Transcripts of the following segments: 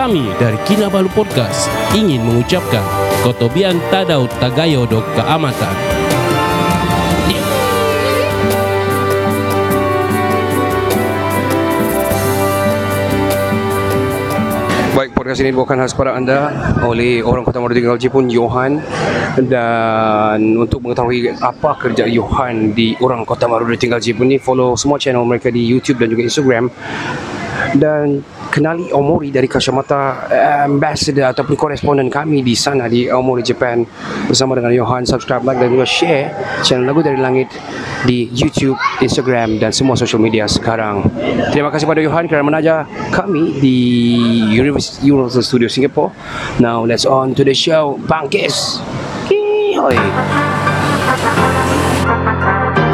Kami dari Kinabalu Podcast ingin mengucapkan Kotobian Tadau Tagayo Dok Keamatan. Baik, podcast ini dibawakan khas kepada anda oleh orang Kota Maru Tinggal Jepun, Johan. Dan untuk mengetahui apa kerja Johan di orang Kota Maru Tinggal Jepun ni, follow semua channel mereka di YouTube dan juga Instagram. Dan kenali Omori dari kacamata eh, ambassador ataupun koresponden kami di sana di Omori Japan bersama dengan Johan subscribe like dan juga share channel lagu dari langit di YouTube, Instagram dan semua social media sekarang. Terima kasih pada Johan kerana menaja kami di Universal, Universal Studio Singapore. Now let's on to the show. Bangkis. Hoi.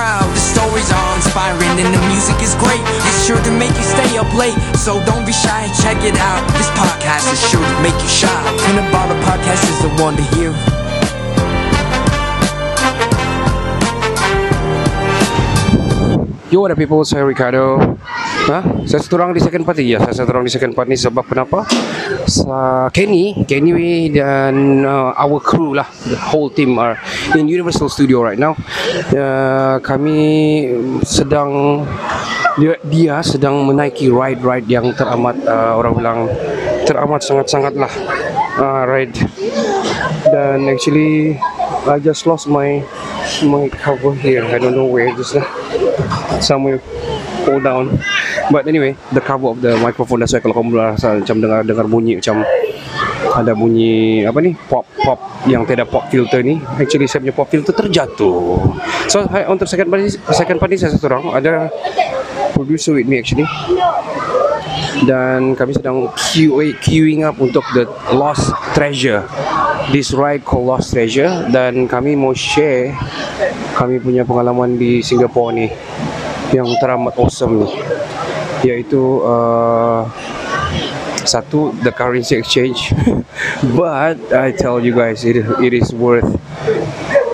The stories are inspiring and the music is great. It's sure to make you stay up late. So don't be shy, check it out. This podcast is sure to make you shine. Cannabolic podcast is the one to hear. Yo, what up people? Saya Ricardo. Ha? Saya seorang di second part ni. Ya, saya seorang di second part ni sebab kenapa? Sa Kenny, Kenny dan uh, our crew lah, the whole team are in Universal Studio right now. Uh, kami sedang dia, dia sedang menaiki ride-ride yang teramat uh, orang bilang teramat sangat-sangat lah uh, ride dan actually I just lost my my cover here I don't know where just lah somewhere fall down but anyway the cover of the microphone that's why kalau kamu rasa macam dengar dengar bunyi macam ada bunyi apa ni pop pop yang tiada pop filter ni actually saya punya pop filter terjatuh. So hi, untuk second part ni second part ni saya seorang ada producer with me actually. Dan kami sedang QA, queuing up untuk the Lost Treasure. This ride called Lost Treasure. Dan kami mau share kami punya pengalaman di Singapore ni yang teramat awesome ni iaitu uh, satu the currency exchange. But I tell you guys it, it is worth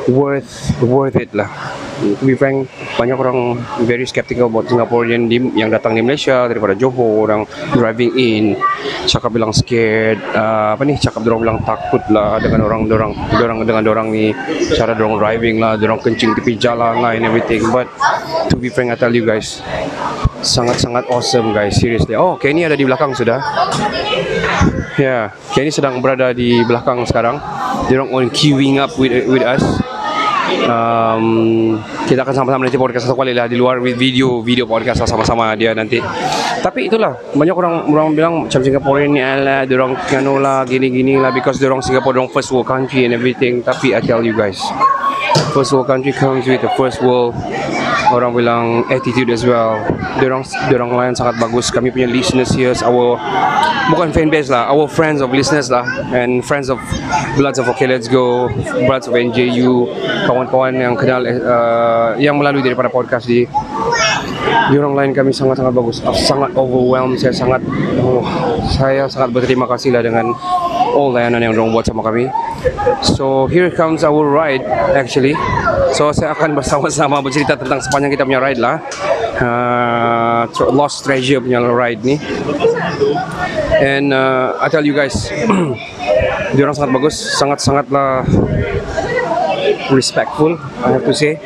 worth worth it lah. To be frank banyak orang very skeptical about Singaporean di, yang datang di Malaysia daripada Johor orang driving in cakap bilang scared uh, apa ni cakap orang bilang takut lah dengan orang orang orang dengan orang ni. Cara orang driving lah orang kencing tepi jalan lah and everything. But to be frank I tell you guys sangat-sangat awesome guys. Seriously. Oh Kenny ada di belakang sudah. Ya yeah, Kenny sedang berada di belakang sekarang. Dia orang on queuing up with with us um, kita akan sama-sama nanti podcast satu kali lah di luar video video podcast lah sama-sama dia nanti. Tapi itulah banyak orang orang bilang macam Singapore ni dia orang kano lah gini-gini lah because dia orang Singapore dia orang first world country and everything. Tapi I tell you guys first world country comes with the first world orang bilang attitude as well. Dia orang lain sangat bagus. Kami punya listeners here our bukan fan base lah our friends of listeners lah and friends of Bloods of Okay Let's Go Bloods of NJU kawan-kawan yang kenal uh, yang melalui daripada podcast di di orang lain kami sangat-sangat bagus. Sangat overwhelmed saya sangat oh, saya sangat berterima kasih lah dengan all layanan yang orang buat sama kami. So here comes our ride actually. So saya akan bersama-sama bercerita tentang sepanjang kita punya ride lah. Uh, Lost Treasure punya ride ni. And uh, I tell you guys dia orang sangat bagus sangat-sangatlah respectful I have to say.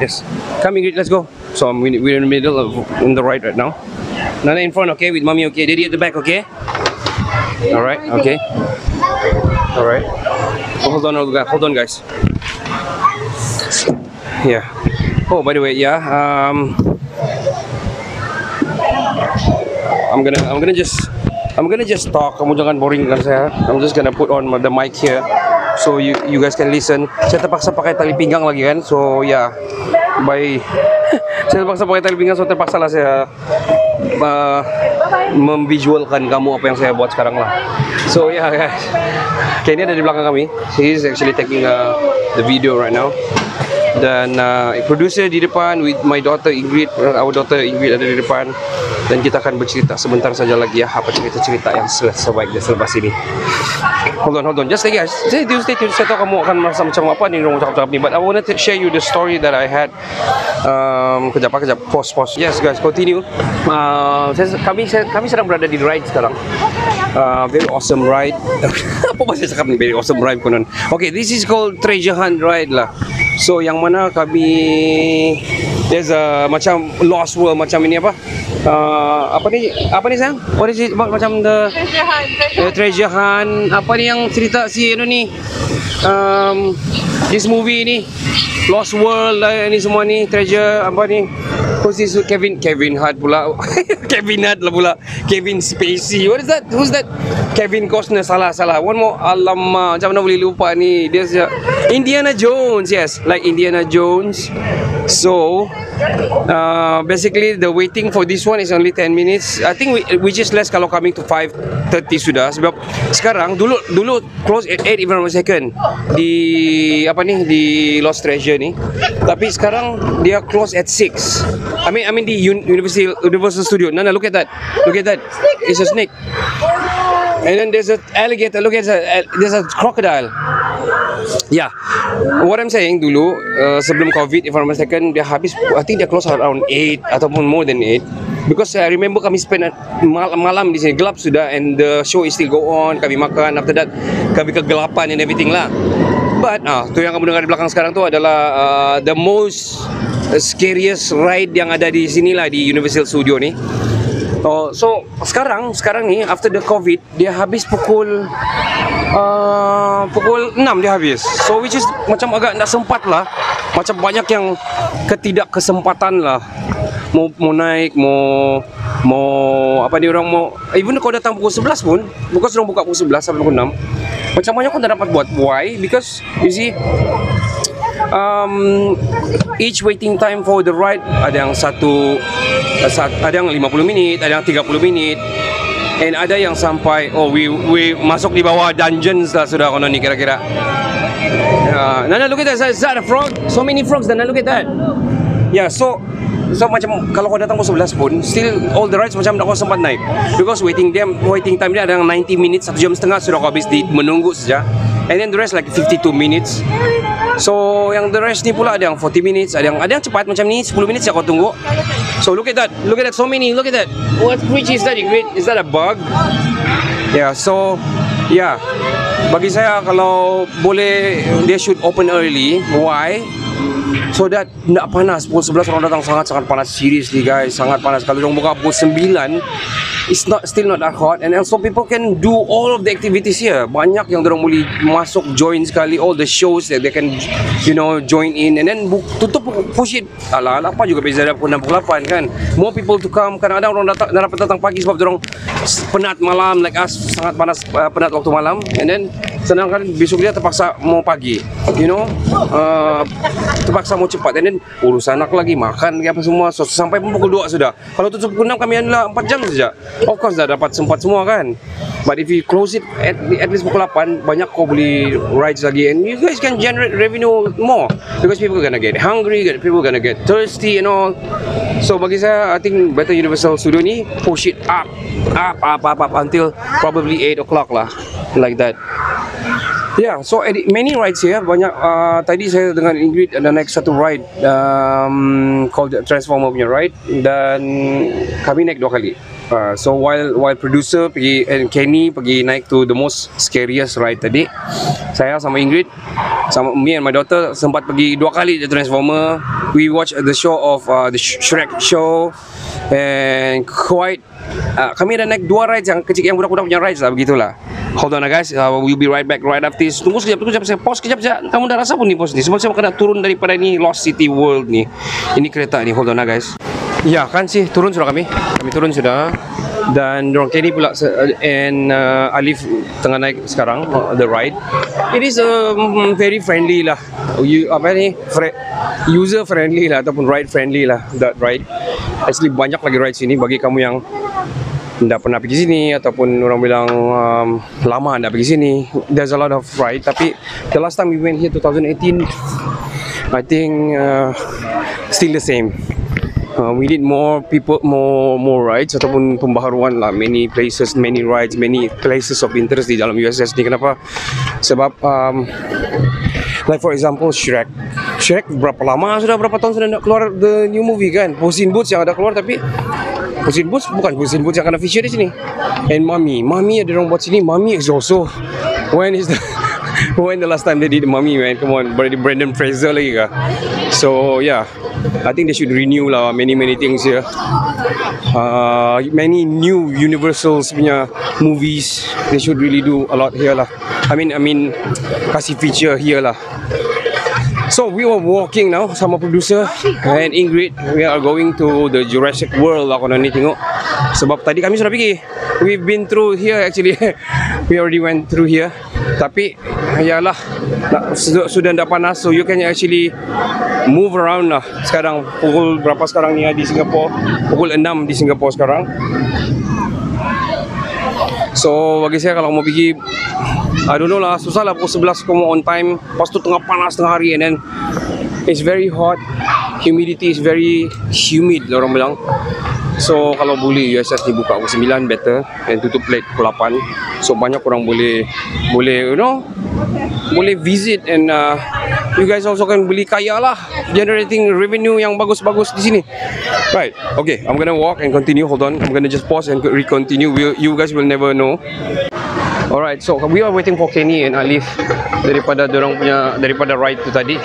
Yes. Come Ingrid let's go. So I'm, we're in the middle of in the right right now. Nana in front okay with mommy okay daddy at the back okay? All right okay. All right. Oh, hold on hold on hold on guys. Yeah. Oh by the way yeah um I'm gonna I'm gonna just I'm gonna just talk. Boring. I'm just gonna put on the mic here, so you you guys can listen. Saya terpaksa pakai tali pinggang lagi kan. So yeah, by saya terpaksa pakai tali pinggang so terpaksa lah saya uh, memvisualkan kamu apa yang saya buat sekarang lah. So yeah guys. Ini ada di belakang kami. He is actually taking uh, the video right now. Dan uh, producer di depan with my daughter Ingrid our daughter Ingrid ada di depan dan kita akan bercerita sebentar saja lagi ya apa cerita-cerita yang se- sebaik dan selepas ini. Hold on hold on. Just stay guys. Stay tune stay tune saya tahu kamu akan merasa macam apa. Ni orang cakap-cakap ni. But I want to share you the story that I had. Um, kejap ah, kejap. Pause pause. Yes guys. Continue. Uh, saya, kami saya, kami sedang berada di ride sekarang. Uh, very awesome ride. Apa bahasa cakap ni? Very awesome ride konon okay this is called treasure hunt ride lah so yang mana kami there's a macam lost world macam ini apa? Uh, apa ni? Apa ni sayang what is it about macam the Treasure hunt, treasure uh, treasure hunt? Apa ni yang cerita si ano ni? Um, this movie ni Lost World lah ni semua ni treasure apa ni? Who's this? Kevin Kevin Hart pula. Kevin Hart lah pula. Kevin Spacey. What is that? Who's that? Kevin Costner. Salah salah. One more. Alamak macam mana boleh lupa ni? Dia siap Indiana Jones yes. Like Indiana Jones. So uh, basically the waiting for this one is only 10 minutes. I think we, we just less kalau coming to 5.30 sudah. Sebab sekarang dulu dulu close at 8 even one second di apa ni di Lost Treasure ni. Tapi sekarang dia close at 6 I mean I mean di Un- Universal Studio. Nana look at that. Look at that. It's a snake. And then there's a alligator. Look at that. There's a crocodile Yeah, what I'm saying dulu uh, sebelum COVID, if I'm not mistaken, dia habis, I think dia close around 8 ataupun more than 8 because I remember kami spend mal- malam di sini gelap sudah and the show is still go on. Kami makan after that kami kegelapan and everything lah. But ah, tu yang kamu dengar di belakang sekarang tu adalah uh, the most uh, scariest ride yang ada di sini lah di Universal Studio ni. Oh, so sekarang sekarang ni after the covid dia habis pukul uh, pukul 6 dia habis. So which is macam agak nak sempat lah. Macam banyak yang ketidakkesempatan lah. Mau mau naik, mau mau apa ni orang mau even kau datang pukul 11 pun, bukan orang buka pukul 11 sampai pukul 6. Macam banyak pun tak dapat buat. Why? Because you see um, each waiting time for the ride ada yang satu sat- ada yang 50 minit, ada yang 30 minit. And ada yang sampai oh we we masuk di bawah dungeons lah sudah konon ni kira-kira. Uh, Nana look at that, is that a frog? So many frogs Nana look at that. Yeah, so So macam kalau kau datang pukul 11 pun Still all the rides macam tak kau sempat naik Because waiting dia Waiting time dia ada yang 90 minutes Satu jam setengah sudah kau habis di menunggu saja And then the rest like 52 minutes So yang the rest ni pula ada yang 40 minutes Ada yang ada yang cepat macam ni 10 minutes ya kau tunggu So look at that Look at that so many Look at that What creature is that? Is that a bug? Yeah so Yeah Bagi saya kalau boleh Dia should open early Why? So that nak panas Pukul 11 orang datang sangat-sangat panas. Seriously guys Sangat panas. Kalau orang buka pukul 9 It's not still not that hot. And also people can do all of the activities here. Banyak yang orang boleh masuk Join sekali All the shows that they can You know Join in. And then bu- tutup push it. Alah alah, apa juga beza pukul 6 pukul 8 kan? More people to come. Kadang-kadang orang datang dapat datang pagi Sebab orang penat malam Like us Sangat panas uh, Penat waktu malam. And then Sedangkan besok dia terpaksa mau pagi. You know? Uh, Terpaksa mau cepat. Then urus anak lagi Makan apa semua. So, Sampai pukul 2 sudah. Kalau tutup pukul 6 kami adalah 4 jam saja. Of course dah dapat sempat semua kan? But if you close it at, at least pukul 8 Banyak kau beli rides lagi. And you guys can generate revenue more. Because people gonna get hungry People gonna get thirsty and all. So bagi saya I think better Universal Studio ni Push it up Up up up up Until probably 8 o'clock lah. Like that Yeah, so at many rides here banyak uh, tadi saya dengan Ingrid ada naik satu ride um, called Transformer punya ride dan kami naik dua kali. Uh, so while while producer pergi and Kenny pergi naik to the most scariest ride tadi, saya sama Ingrid sama me and my daughter sempat pergi dua kali the Transformer. We watch the show of uh, the Sh- Shrek show and quite uh, kami ada naik dua rides yang kecil yang budak-budak punya rides lah begitulah. Hold on lah guys, uh, we'll be right back right after this. Tunggu sekejap, tunggu sekejap, saya pause sekejap sekejap. Kamu dah rasa pun ni pause ni. Sebab saya kena turun daripada ni Lost City World ni. Ini kereta ni, hold on lah guys. Ya kan sih, turun sudah kami. Kami turun sudah. dan dorang Kenny pula se- and uh, Alif tengah naik sekarang uh, the ride it is um, very friendly lah you apa ni fre- user friendly lah ataupun ride friendly lah that ride actually banyak lagi ride sini bagi kamu yang tidak pernah pergi sini ataupun orang bilang um, lama tidak pergi sini. There's a lot of ride. Tapi the last time we went here 2018 I think uh, still the same. Uh, we need more people more more rides ataupun pembaharuan lah. Many places many rides many places of interest di dalam USS ni. Kenapa? Sebab um, like for example Shrek. Shrek berapa lama? Sudah berapa tahun sudah nak keluar the new movie kan? Puss in Boots yang ada keluar tapi Puss in Boots? Bukan Puss in Boots yang kena feature di sini. And Mummy. Mummy ada orang buat sini. Mummy is also. When is the when the last time they did Mummy man? Come on berarti Brandon Fraser lagi kah? So yeah. I think they should renew lah many many things here. Uh, many new Universal's punya movies. They should really do a lot here lah. I mean I mean kasih feature here lah So we were walking now sama producer and Ingrid. We are going to the Jurassic World lah kalau ni tengok. Sebab tadi kami sudah pergi. We've been through here actually. we already went through here. Tapi yalah nak, sudah, sudah dah panas so you can actually move around lah. Sekarang pukul berapa sekarang ni di Singapore? Pukul 6 di Singapore sekarang. So bagi saya kalau mau pergi I don't know lah susah lah pukul 11 kamu on time. Lepas tu tengah panas tengah hari and then It's very hot. Humidity is very humid lah orang bilang. So kalau boleh USS ni buka pukul 9 better And tutup late pukul 8 So banyak orang boleh Boleh you know Boleh visit and uh, You guys also can beli kaya lah Generating revenue yang bagus-bagus di sini. Right Okay I'm gonna walk and continue. Hold on I'm gonna just pause and re-continue. We'll- You guys will never know Alright, so we are waiting for Kenny and Alif daripada dorang punya daripada ride tu tadi.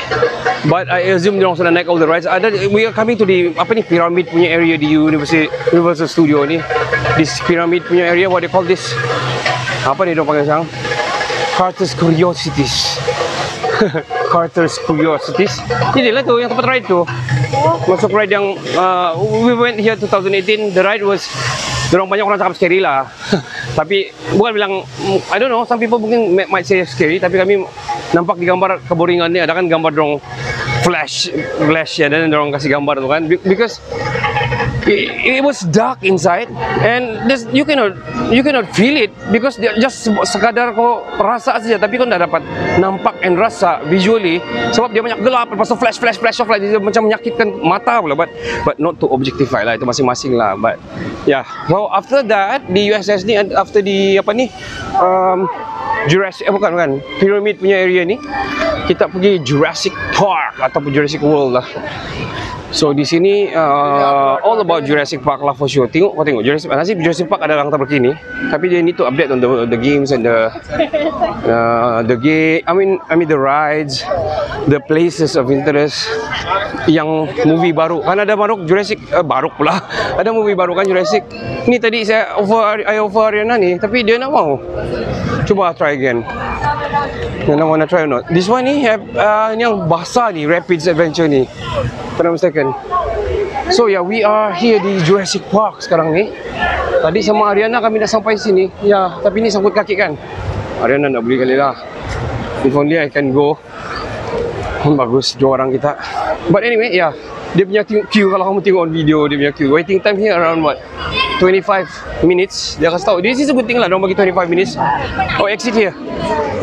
But I assume dorang sudah naik all the rides. Ada we are coming to the apa ni pyramid punya area di Universal Universal Studio ni. This pyramid punya area what they call this? Apa ni dorang panggil sekarang? Carter's Curiosities. Carter's Curiosities. Ini lah tu yang tempat ride tu. Masuk ride yang uh, we went here 2018. The ride was Dorang banyak orang cakap scary lah Tapi bukan bilang I don't know Some people mungkin might say scary Tapi kami nampak di gambar keboringan ni Ada kan gambar dorang flash Flash ya Dan dorang kasih gambar tu kan. Be- Because it, it was dark inside And there's, you cannot You cannot feel it Because just se- sekadar kau rasa saja Tapi kau tak dapat nampak and rasa visually. Sebab dia banyak gelap Lepas tu flash flash flash off lah Dia macam menyakitkan mata pula But but not to objectify lah Itu masing-masing lah But yeah So after that Di USS ni After di apa ni um, Jurassic, eh bukan bukan Pyramid punya area ni Kita pergi Jurassic Park Ataupun Jurassic World lah So di sini uh, all about Jurassic Park lah for sure. Tengok kau tengok Jurassic Nasib Jurassic Park ada orang terkini. Tapi dia need to update on the the games and the uh, the game. I mean I mean the rides, the places of interest yang movie baru. Kan ada baru Jurassic uh, baru pula. Ada movie baru kan Jurassic. Ni tadi saya offer I offer Ariana ni tapi dia nak mau. Cuba try again. You know wanna try or not? This one ni uh, ni yang basah ni Rapids Adventure ni. Not mistaken. So yeah, we are here di Jurassic Park sekarang ni. Tadi sama Ariana kami dah sampai sini. Ya, tapi ni sangkut kaki kan. Ariana nak beli kali lah. If only I can go. Hmm, bagus dua orang kita. But anyway, yeah. Dia punya queue kalau kamu tengok on video dia punya queue. Waiting time here around what? 25 minutes. Dia kasih tahu. This is a good thing lah. Diorang bagi 25 minutes. Oh, exit here.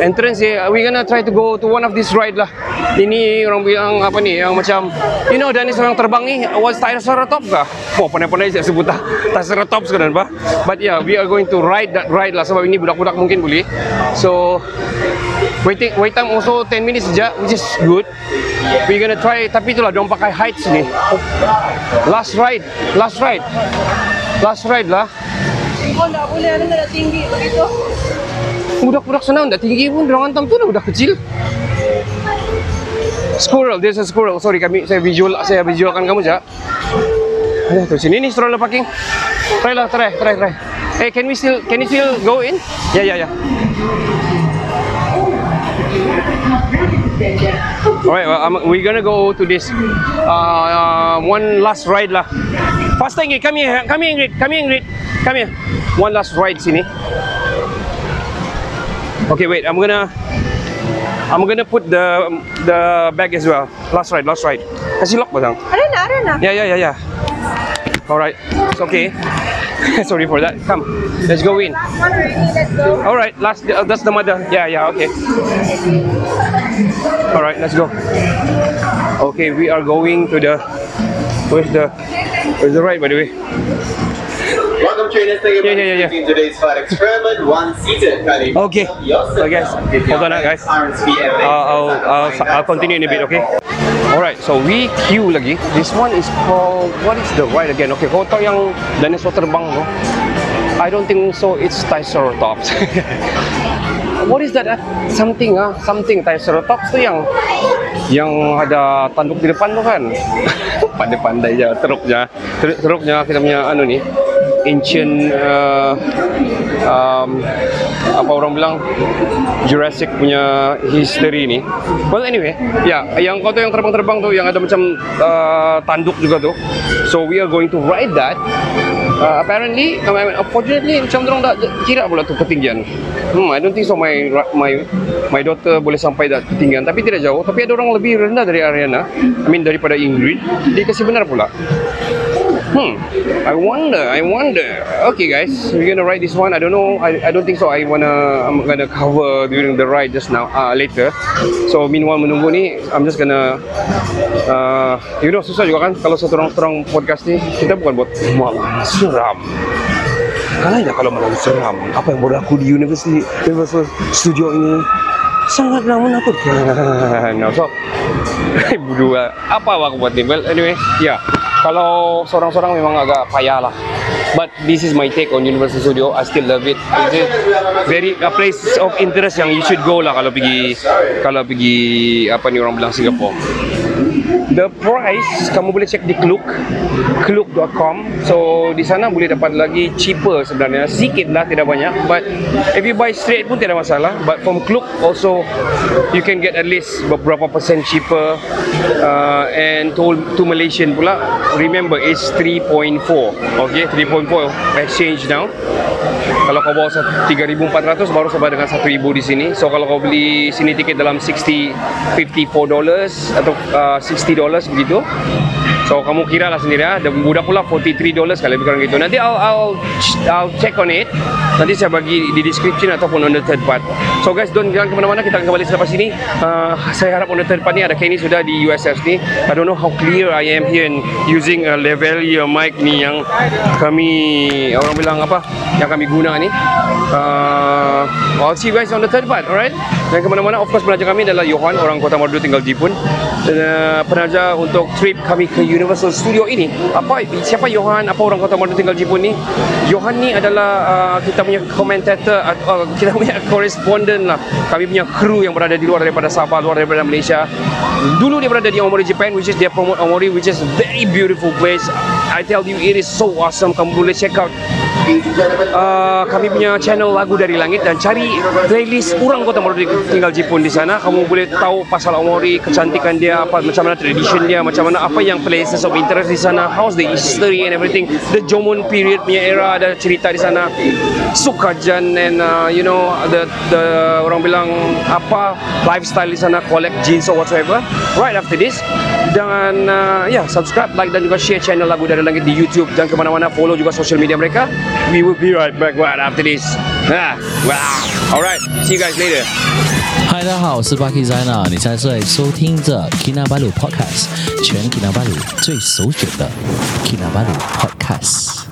Entrance here. We gonna try to go to one of this ride lah. Ini orang bilang apa ni yang macam you know Danis orang terbang ni was Triceratops kah? Oh pandai-pandai saya sebut lah Triceratops kan apa? But yeah, we are going to ride that ride lah sebab ini budak-budak mungkin boleh. So waiting wait time also 10 minutes saja which is good. We gonna try tapi itulah diorang pakai heights ni. Last ride, last ride. Last ride lah. Kau tak boleh ada nak tinggi? Begitu. Budak-budak sana tak tinggi pun. Diorang hantam tu dah budak kecil. Squirrel, there's a squirrel. Sorry kami, saya visual saya visualkan kamu je Ada tu sini ni stroller parking. Try lah, try, try, try. Hey, can we still, can you still go in? Ya, ya, ya Alright, well, um, we're gonna go to this uh, uh, one last ride lah Faster Ingrid, come here, come here Ingrid, come here Ingrid, come here. One last ride sini. Okay, wait, I'm gonna I'm gonna put the the bag as well. Last ride, last ride. Kasih lock bang. Ada na, ada na. Yeah, yeah, yeah, yeah. Alright, it's okay. Sorry for that. Come, let's go in. Alright, last uh, that's the mother. Yeah, yeah, okay. Alright, let's go. Okay, we are going to the where's the where's the ride by the way? Welcome trainers, thank you Yeah, for yeah, yeah, choosing today's flight experiment, one seated. Kindly Okay. Okay, guys. Hold on, guys. Uh, I'll, I'll, I'll continue in a bit, okay? Alright, so we queue lagi. This one is called, what is the ride again? Okay, kau tahu yang dinosaur terbang tu? I don't think so, it's Triceratops. what is that? ah? Something ah, something Triceratops tu yang yang ada tanduk di depan tu kan? Pandai-pandai je, teruknya. Teruk, teruknya kita punya anu ni ancient uh, um, apa orang bilang Jurassic punya history ni. Well anyway, ya yeah, yang kau tu yang terbang-terbang tu yang ada macam uh, tanduk juga tu. So we are going to ride that. Uh, apparently, I mean, unfortunately macam orang tak kira pula tu ketinggian. Hmm, I don't think so my my my daughter boleh sampai that ketinggian tapi tidak jauh. Tapi ada orang lebih rendah dari Ariana. I mean daripada Ingrid. Dia kasih benar pula. Hmm. I wonder. I wonder. Okay, guys, we're gonna ride this one. I don't know. I, I don't think so. I wanna. I'm gonna cover during the ride just now. Uh, later. So meanwhile menunggu ni, I'm just gonna. Uh, you know susah juga kan kalau satu orang orang podcast ni kita bukan buat malam seram. Kalanya kalau malam seram, apa yang berlaku di University Universal Studio ini sangatlah menakutkan. Nah, so, ibu dua, apa aku buat ni? Well, anyway, ya. Yeah. Kalau seorang-seorang memang agak payah lah. But this is my take on Universal Studio. I still love it. It's a very a place of interest yang you should go lah kalau pergi kalau pergi apa ni orang bilang Singapore. The price kamu boleh check di Klook klook.com so di sana boleh dapat lagi cheaper sebenarnya. Sikit lah tidak banyak. But if you buy straight pun tidak masalah. But from Klook also you can get at least beberapa persen cheaper. Uh, and to, to Malaysian pula remember it's 3.4 okay 3.4 exchange now. Kalau kau bawa 3,400 baru sama dengan 1,000 di sini. So kalau kau beli sini tiket dalam 60 54 dollars atau uh, 60 dollars begitu so kamu kira lah sendiri ya dan mudah pula 43 dollars kali lebih kurang gitu. Nanti I'll, I'll I'll check on it. Nanti saya bagi di description ataupun on the third part. So guys don't jangan kemana-mana kita akan kembali selepas ini. Uh, saya harap on the third part ni ada Kenny sudah di USS ni. I don't know how clear I am here in using a lavalier mic ni yang kami orang bilang apa yang kami guna ni. Uh, I'll see you guys on the third part alright? Dan kemana-mana of course penaja kami adalah Johan orang Kota Marudu tinggal Jepun. Dan uh, penaja untuk trip kami ke Universal Studio ini. Apa siapa Johan? Apa orang Kota Marudu tinggal Jepun ni? Johan ni adalah uh, kita punya commentator uh, kita punya correspondent lah. Kami punya kru yang berada di luar daripada Sabah luar daripada Malaysia. Dulu dia berada di Omori Japan which is dia promote Omori which is very beautiful place. I tell you it is so awesome. Kamu boleh check out uh, kami punya channel lagu dari langit dan cari playlist orang kota Marudu tinggal Jepun di sana. Kamu boleh tahu pasal Omori kecantikan dia apa macam mana tradition dia macam mana apa yang places of interest di sana how's the history and everything the Jomon period punya era ada cerita di sana. Sukajan and uh, you know the the orang bilang apa lifestyle di sana collect jeans or whatsoever. Right after this dan uh, ya yeah, subscribe like dan juga share channel lagu dari langit di YouTube. Jangan kemana-mana follow juga social media mereka we will be right back right after this ah, wow all right. see you guys later 嗨，大家好，我是 Bucky Zaina，你现在在收听着 Kinabalu Podcast，全 Kinabalu 最首选的 Kinabalu Podcast。